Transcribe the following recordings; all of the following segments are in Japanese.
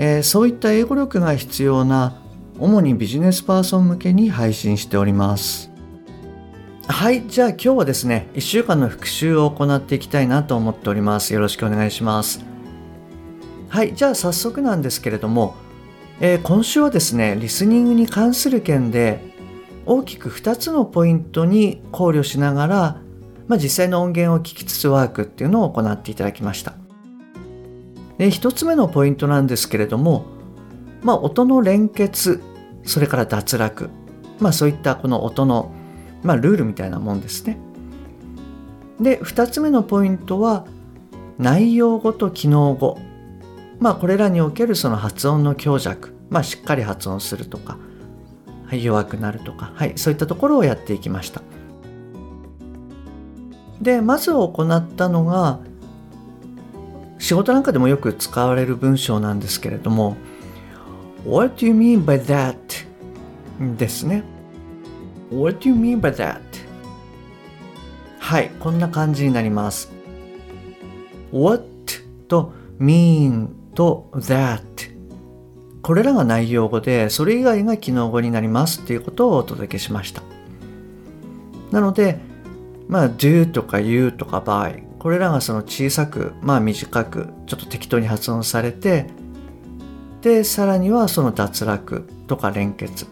えーそういった英語力が必要な主にビジネスパーソン向けに配信しております。はいじゃあ今日はですね1週間の復習を行っていきたいなと思っております。よろしくお願いします。はいじゃあ早速なんですけれども、えー今週はですねリスニングに関する件で大きく2つのポイントに考慮しながら、まあ、実際の音源を聞きつつワークっていうのを行っていただきました。で1つ目のポイントなんですけれども、まあ、音の連結それから脱落、まあ、そういったこの音の、まあ、ルールみたいなもんですね。で2つ目のポイントは内容語と機能語まあこれらにおけるその発音の強弱まあしっかり発音するとか、はい、弱くなるとか、はい、そういったところをやっていきました。でまず行ったのが仕事なんかでもよく使われる文章なんですけれども What do you mean by that? ですね What do you mean by that? はい、こんな感じになります。What と mean と that これらが内容語でそれ以外が機能語になりますっていうことをお届けしました。なので、まあ do とか you とか by これらがその小さくまあ短くちょっと適当に発音されてでさらにはその脱落とか連結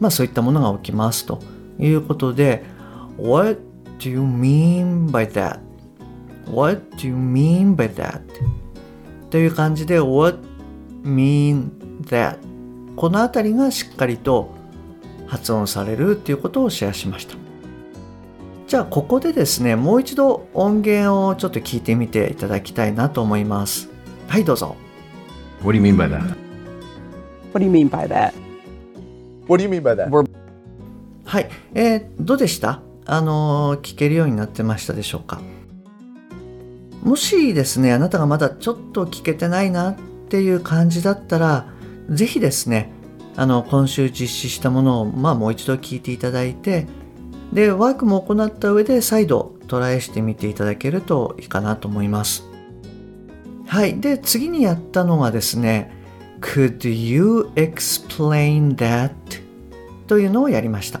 まあそういったものが起きますということで What do you mean by that? What do you mean by that? という感じで What mean that? このあたりがしっかりと発音されるっていうことをシェアしましたじゃあここでですねもう一度音源をちょっと聞いてみていただきたいなと思いますはいどうぞ What do you mean by that? What do you mean by that? What do you mean by that? はい、えーどうでした？あのー聞けるようになってましたでしょうか？もしですねあなたがまだちょっと聞けてないなっていう感じだったらぜひですねあの今週実施したものを、まあ、もう一度聞いていただいてでワークも行った上で再度トライしてみていただけるといいかなと思いますはいで次にやったのがですね Could you explain that? というのをやりました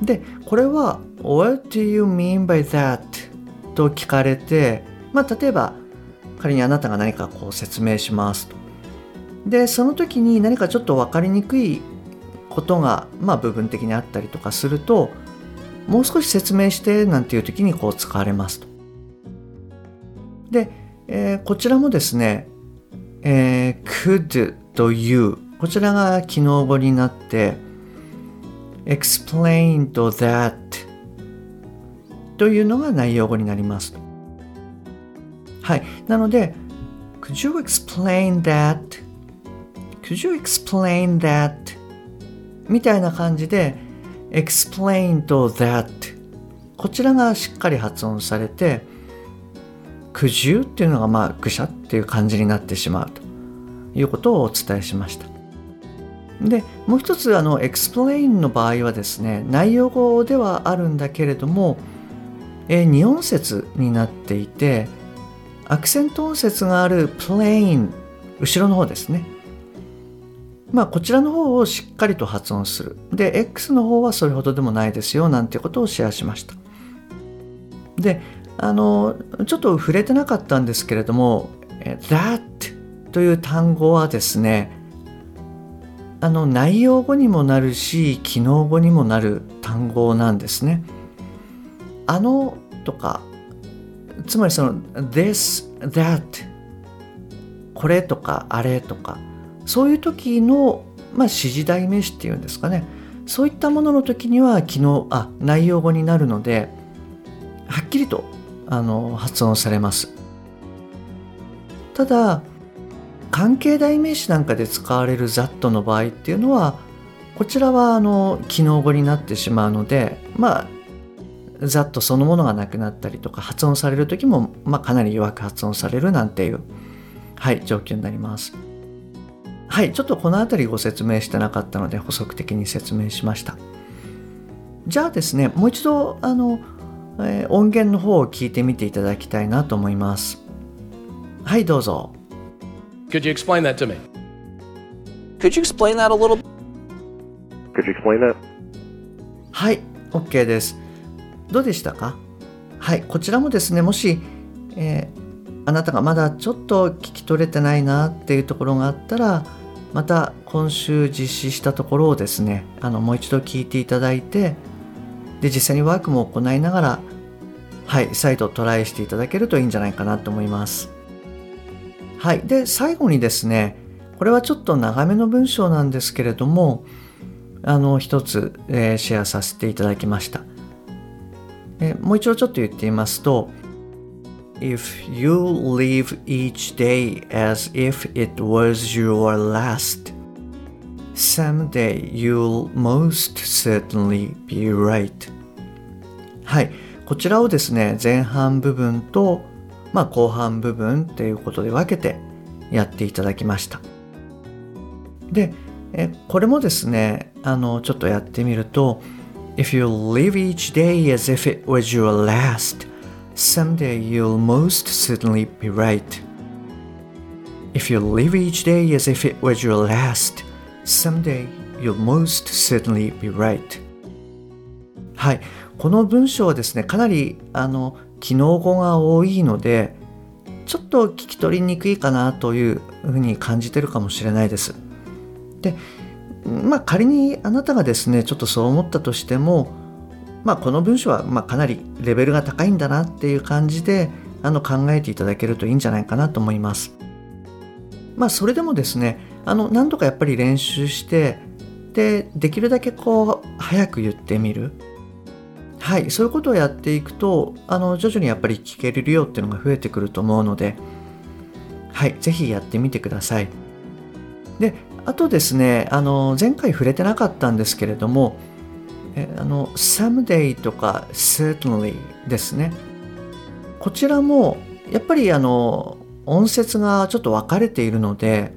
でこれは「What do you mean by that?」と聞かれて、まあ、例えば仮にあなたが何かこう説明しますとでその時に何かちょっと分かりにくいことが、まあ、部分的にあったりとかするともう少し説明してなんていう時にこう使われますとで、えーこちらもですね、えー could と you こちらが機能語になって explain と that というのが内容語になります。はい。なので、could you explain that? could you explain that? みたいな感じで explain と that. こちらがしっかり発音されて could you っていうのがまあぐしゃっていう感じになってしまうと。いうことをお伝えしました。でもう一つあの explain の場合はですね内容語ではあるんだけれども、えー二音節になっていてアクセント音節がある plain 後ろの方ですね。まあこちらの方をしっかりと発音するで X の方はそれほどでもないですよなんてことをシェアしましたであのちょっと触れてなかったんですけれども that という単語はですねあの内容語にもなるし機能語にもなる単語なんですね。あのとかつまりその this, that これとかあれとかそういう時の、まあ、指示代名詞っていうんですかねそういったものの時には機能あ内容語になるのではっきりとあの発音されます。ただ関係代名詞なんかで使われる that の場合っていうのはこちらはあの機能語になってしまうのでまあ that そのものがなくなったりとか発音される時も、まあ、かなり弱く発音されるなんていうはい状況になりますはいちょっとこの辺りご説明してなかったので補足的に説明しましたじゃあですねもう一度あの、えー、音源の方を聞いてみていただきたいなと思いますはいどうぞ Could you explain that to me? Could you explain that a little? Could you explain that? はい OK ですどうでしたか？はいこちらもですねもし、えーあなたがまだちょっと聞き取れてないなっていうところがあったらまた今週実施したところをですねあのもう一度聞いていただいてで実際にワークも行いながらはい再度トライしていただけるといいんじゃないかなと思います。はいで最後にですねこれはちょっと長めの文章なんですけれどもあの一つ、えー、シェアさせていただきました、え、もう一度ちょっと言ってみますと if you live each day as if it was your last, someday you'll most certainly be right. はい。こちらをですね、前半部分と、まあ、後半部分っていうことで分けてやっていただきました。で、えこれもですね、あの、ちょっとやってみると、If you live each day as if it was your last, someday you'll most certainly be right. If you live each day as if it was your last, someday you'll most certainly be right. はい。この文章はですね、かなり、あの、機能語が多いので、ちょっと聞き取りにくいかなというふうに感じてるかもしれないです。で、まあ仮にあなたがですね、ちょっとそう思ったとしても、まあ、この文章はまかなりレベルが高いんだなっていう感じであの考えていただけるといいんじゃないかなと思います。まあそれでもですねあの何度かやっぱり練習してでできるだけこう早く言ってみるはいそういうことをやっていくとあの徐々にやっぱり聞けるよっていうのが増えてくると思うのではい是非やってみてください。であとですねあの前回触れてなかったんですけれどもえあの someday とか certainly ですね。こちらもやっぱりあの音節がちょっと分かれているので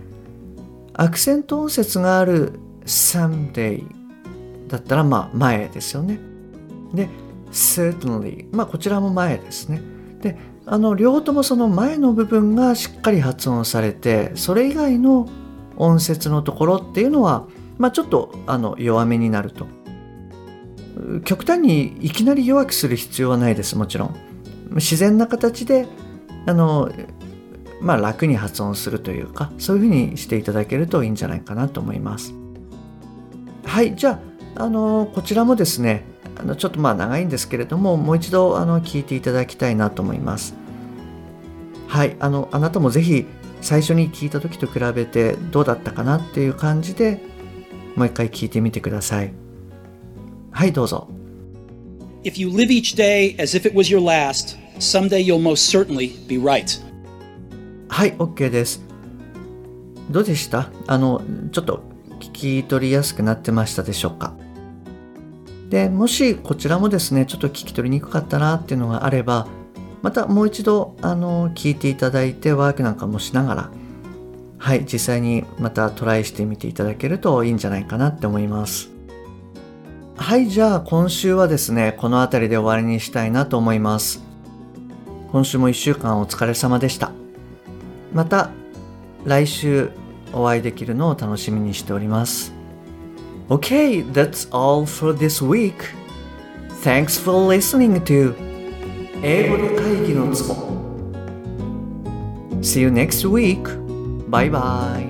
アクセント音節がある someday だったらまあ前ですよね。で certainly まあこちらも前ですね。であの両方ともその前の部分がしっかり発音されてそれ以外の音節のところっていうのは、まあ、ちょっとあの弱めになると。極端にいきなり弱くする必要はないですもちろん。自然な形であのまあ楽に発音するというかそういうふうにしていただけるといいんじゃないかなと思います。はいじゃああのこちらもですねあのちょっとまあ長いんですけれどももう一度あの聞いていただきたいなと思います。はいあのあなたもぜひ最初に聞いた時と比べてどうだったかなっていう感じでもう一回聞いてみてください。はいどうぞ。If you live each day as if it was your last, someday you'll most certainly be right. はい OK です。どうでした？あのちょっと聞き取りやすくなってましたでしょうか？でもしこちらもですねちょっと聞き取りにくかったなっていうのがあればまたもう一度あの聞いていただいてワークなんかもしながらはい実際にまたトライしてみていただけるといいんじゃないかなって思いますはいじゃあ今週はですねこの辺りで終わりにしたいなと思います今週も1週間お疲れ様でしたまた来週お会いできるのを楽しみにしております Okay, that's all for this week. Thanks for listening to 英語で会議のツボ See you next week. Bye bye.